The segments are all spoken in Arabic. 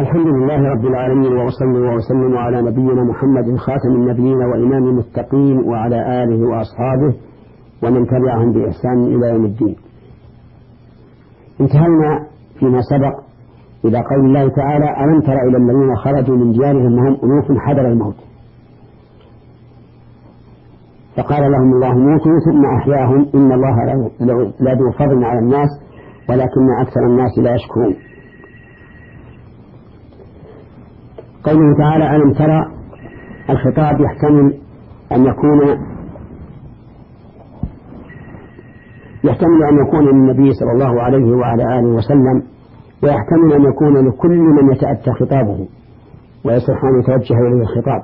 الحمد لله رب العالمين وأصلي وأسلم على نبينا محمد خاتم النبيين وإمام المتقين وعلى آله وأصحابه ومن تبعهم بإحسان إلى يوم الدين. انتهينا فيما سبق إلى قول الله تعالى ألم تر إلى الذين خرجوا من ديارهم وهم ألوف حذر الموت؟ فقال لهم الله موتوا ثم أحياهم إن الله لذو فضل على الناس ولكن أكثر الناس لا يشكرون. قوله تعالى ألم ترى الخطاب يحتمل أن يكون يحتمل أن يكون للنبي صلى الله عليه وعلى آله وسلم ويحتمل أن يكون لكل من يتأتى خطابه ويصح أن يتوجه إليه الخطاب.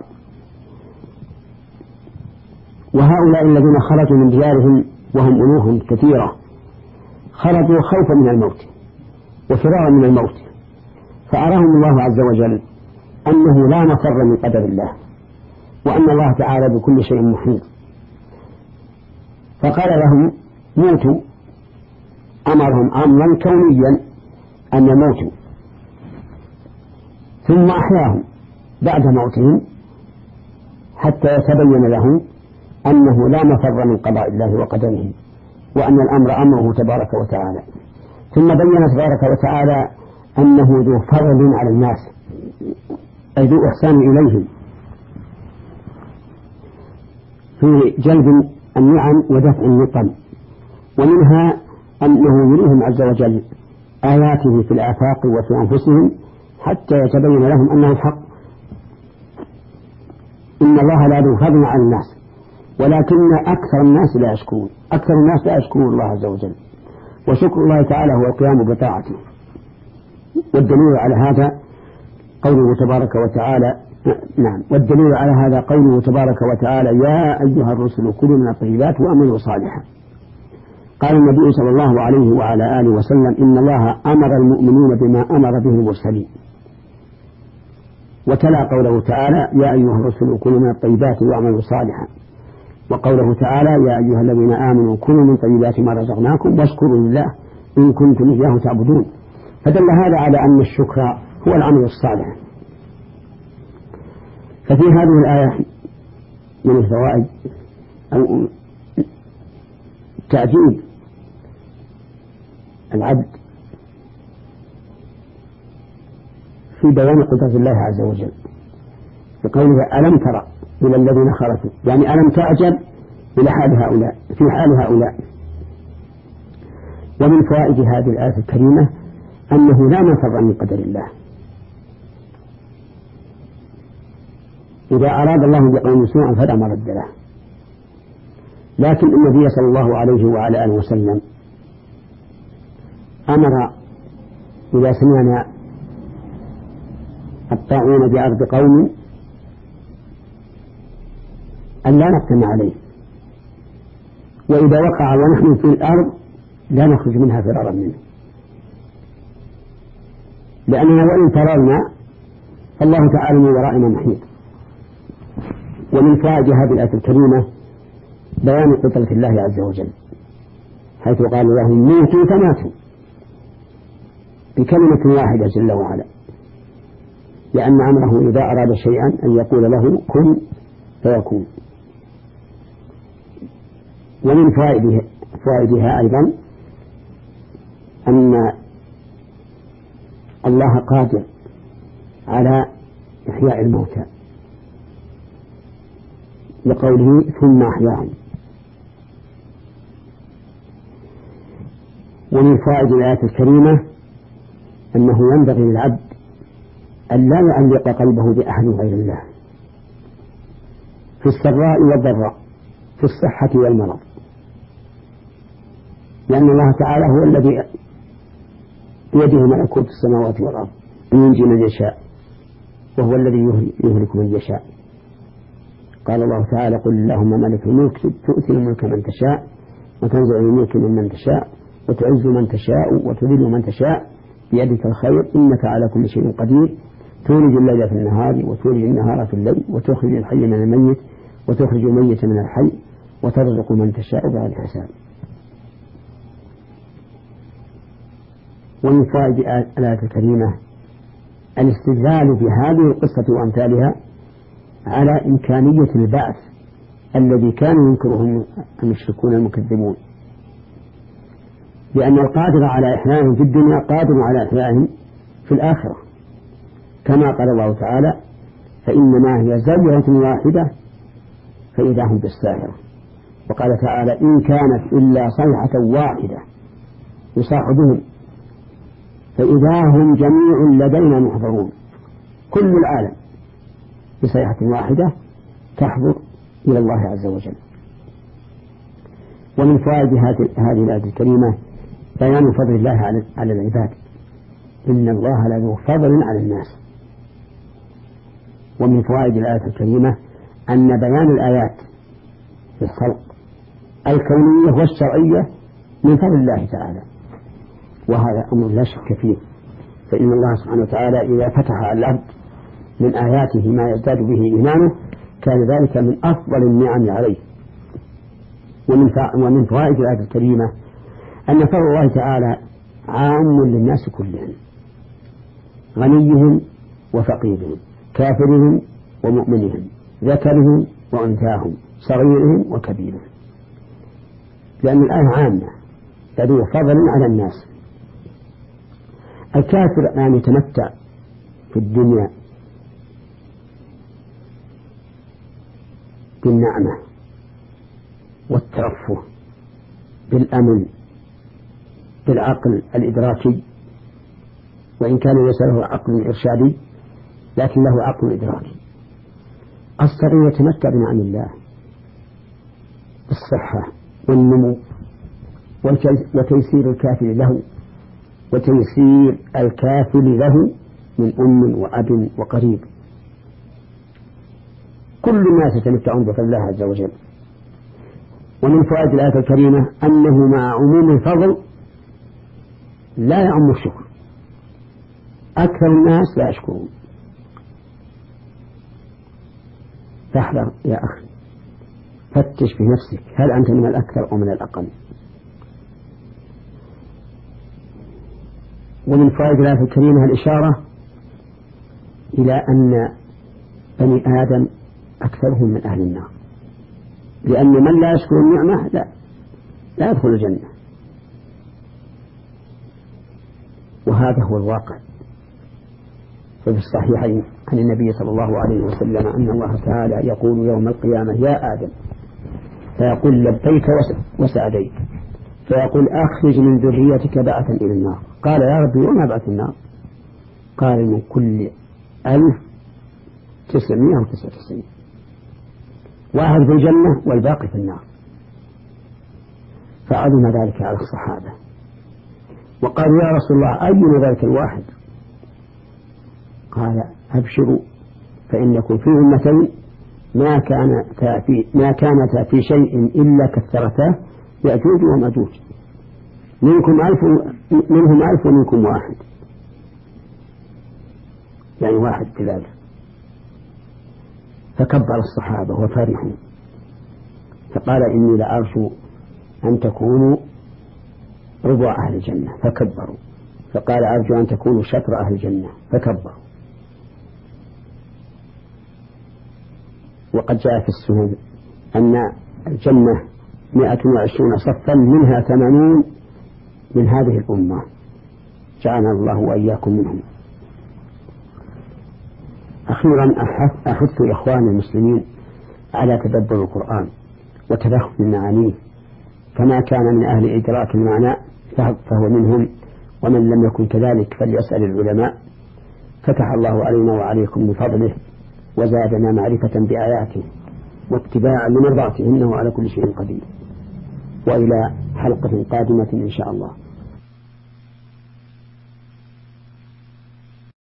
وهؤلاء الذين خرجوا من ديارهم وهم ألوف كثيرة خرجوا خوفا من الموت وفرارا من الموت فأراهم الله عز وجل. أنه لا مفر من قدر الله وأن الله تعالى بكل شيء محيط. فقال لهم موتوا. أمرهم أمرا كونيا أن يموتوا. ثم أحياهم بعد موتهم حتى يتبين لهم أنه لا مفر من قضاء الله وقدره وأن الأمر أمره تبارك وتعالى. ثم بين تبارك وتعالى أنه ذو فضل على الناس. أي ذو إحسان إليهم. في جلب النعم ودفع النقم. ومنها أنه يريهم عز وجل آياته في الآفاق وفي أنفسهم حتى يتبين لهم أنه الحق. إن الله لا ذو فضل على الناس ولكن أكثر الناس لا يشكرون. أكثر الناس لا يشكرون الله عز وجل. وشكر الله تعالى هو القيام بطاعته. والدليل على هذا قوله تبارك وتعالى نعم والدليل على هذا قوله تبارك وتعالى يا أيها الرسل كلوا من الطيبات وأمنوا صالحا. قال النبي صلى الله عليه وعلى آله وسلم إن الله أمر المؤمنين بما أمر به المرسلين. وتلا قوله تعالى يا أيها الرسل كلوا من الطيبات وأعملوا صالحا. وقوله تعالى يا أيها الذين آمنوا كلوا من طيبات ما رزقناكم واشكروا لله إن كنتم إياه تعبدون. فدل هذا على أن الشكر هو العمل الصالح. ففي هذه الآية من الفوائد أو تعجيب العبد في بيان قدرة الله عز وجل بقوله ألم ترى إلى الذين خرجوا يعني ألم تعجب إلى حال هؤلاء في حال هؤلاء. ومن فوائد هذه الآية الكريمة أنه لا مفر من قدر الله. إذا أراد الله بقوم سوءا فلا مرد له. لكن النبي صلى الله عليه وعلى آله وسلم أمر إذا سمعنا الطاعون بأرض قوم أن لا نقتم عليه. وإذا وقع ونحن في الأرض لا نخرج منها فرارا منه. لأننا وإن فررنا فالله تعالى من ورائنا محيط. ومن فائدة هذه الآية الكريمة بيان قدرة الله عز وجل حيث قال لهم موتوا فماتوا بكلمة واحدة جل وعلا لأن أمره إذا أراد شيئا أن يقول له كن فيكون ومن فوائدها, فوائدها أيضا أن الله قادر على إحياء الموتى. لقوله ثم أحياهم. ومن فوائد الآية الكريمة أنه ينبغي للعبد أن لا يعلق قلبه بأحد غير الله. في السراء والضراء في الصحة والمرض. لأن الله تعالى هو الذي بيده ملكوت السماوات والأرض ينجي من يشاء وهو الذي يهلك من يشاء. قال الله تعالى قل اللهم ملك الملك تؤتي الملك من تشاء وتنزع الملك ممن تشاء وتعز من تشاء وتذل من تشاء بيدك الخير إنك على كل شيء قدير. تولج الليل في النهار وتولج النهار في الليل وتخرج الحي من الميت وتخرج الميت من الحي وترزق من تشاء بغير حساب ومن فوائد الآية الكريمة الاستدلال بهذه القصة وأمثالها على إمكانية البعث الذي كان ينكره المشركون المكذبون. لأن القادر على إحيائهم في الدنيا قادر على إحيائهم في الآخرة. كما قال الله تعالى فإنما هي زجرة واحدة فإذا هم بالساهرة. وقال تعالى إن كانت إلا صيحة واحدة يصاح بهم فإذا هم جميع لدينا محضرون. كل العالم. بصيحة واحدة تحضر إلى الله عز وجل. ومن فوائد هذه الآية الكريمة بيان فضل الله على العباد. إن الله لذو فضل على الناس. ومن فوائد الآية الكريمة أن بيان الآيات في الخلق الكونية والشرعية من فضل الله تعالى. وهذا أمر لا شك فيه. فإن الله سبحانه وتعالى إذا فتح على العبد من آياته ما يزداد به إيمانه كان ذلك من أفضل النعم عليه. ومن ومن فوائد الآية الكريمة أن فضل الله تعالى عام للناس كلهم غنيهم وفقيرهم كافرهم ومؤمنهم ذكرهم وأنثاهم صغيرهم وكبيرهم. لأن الآية عامة تدعو فضل على الناس. الكافر الآن يتمتع في الدنيا بالنعمة والترفه بالأمن بالعقل الإدراكي وإن كان ليس له عقل إرشادي لكن له عقل إدراكي. الصغير يتمتع بنعم الله الصحة والنمو وتيسير الكافر له وتيسير الكافر له من أم وأب وقريب. كل الناس يتمتعون بفضل الله عز وجل. ومن فوائد الآية الكريمة أنه مع عموم الفضل لا يعم الشكر. أكثر الناس لا يشكرون. فاحذر يا أخي. فتش في نفسك. هل أنت من الأكثر أو من الأقل؟ ومن فوائد الآية الكريمة الإشارة إلى أن بني آدم أكثرهم من أهل النار. لأن من لا يشكر النعمة لا لا يدخل الجنة. وهذا هو الواقع. وفي الصحيحين عن النبي صلى الله عليه وسلم أن الله تعالى يقول يوم القيامة يا آدم فيقول لبيك وسعديك. فيقول أخرج من ذريتك بعثا إلى النار. قال يا ربي وما بعث النار؟ قال من كل ألف تسعمائة وتسعة وتسعين. واحد في الجنة والباقي في النار. فعظم ذلك على الصحابة. وقالوا يا رسول الله أينا ذلك الواحد؟ قال أبشروا فإنكم في أمتين ما كان في ما كانتا في شيء إلا كثرتاه يأجوج ومأجوج. منكم ألف منهم ألف ومنكم واحد. يعني واحد ذلك. فكبر الصحابة وفرحوا. فقال إني لأرجو أن تكونوا ربع أهل الجنة. فكبروا. فقال أرجو أن تكونوا شطر أهل الجنة. فكبروا. وقد جاء في السنن أن الجنة مائة وعشرون صفا منها ثمانون من هذه الأمة. جعلنا الله وإياكم منهم. أخيرا أحث إخواني المسلمين على تدبر القرآن وتفهم معانيه. كما كان من أهل إدراك المعنى فهو منهم ومن لم يكن كذلك فليسأل العلماء. فتح الله علينا وعليكم بفضله وزادنا معرفة بآياته واتباعا لمرضاته إنه على كل شيء قدير. وإلى حلقة قادمة إن شاء الله.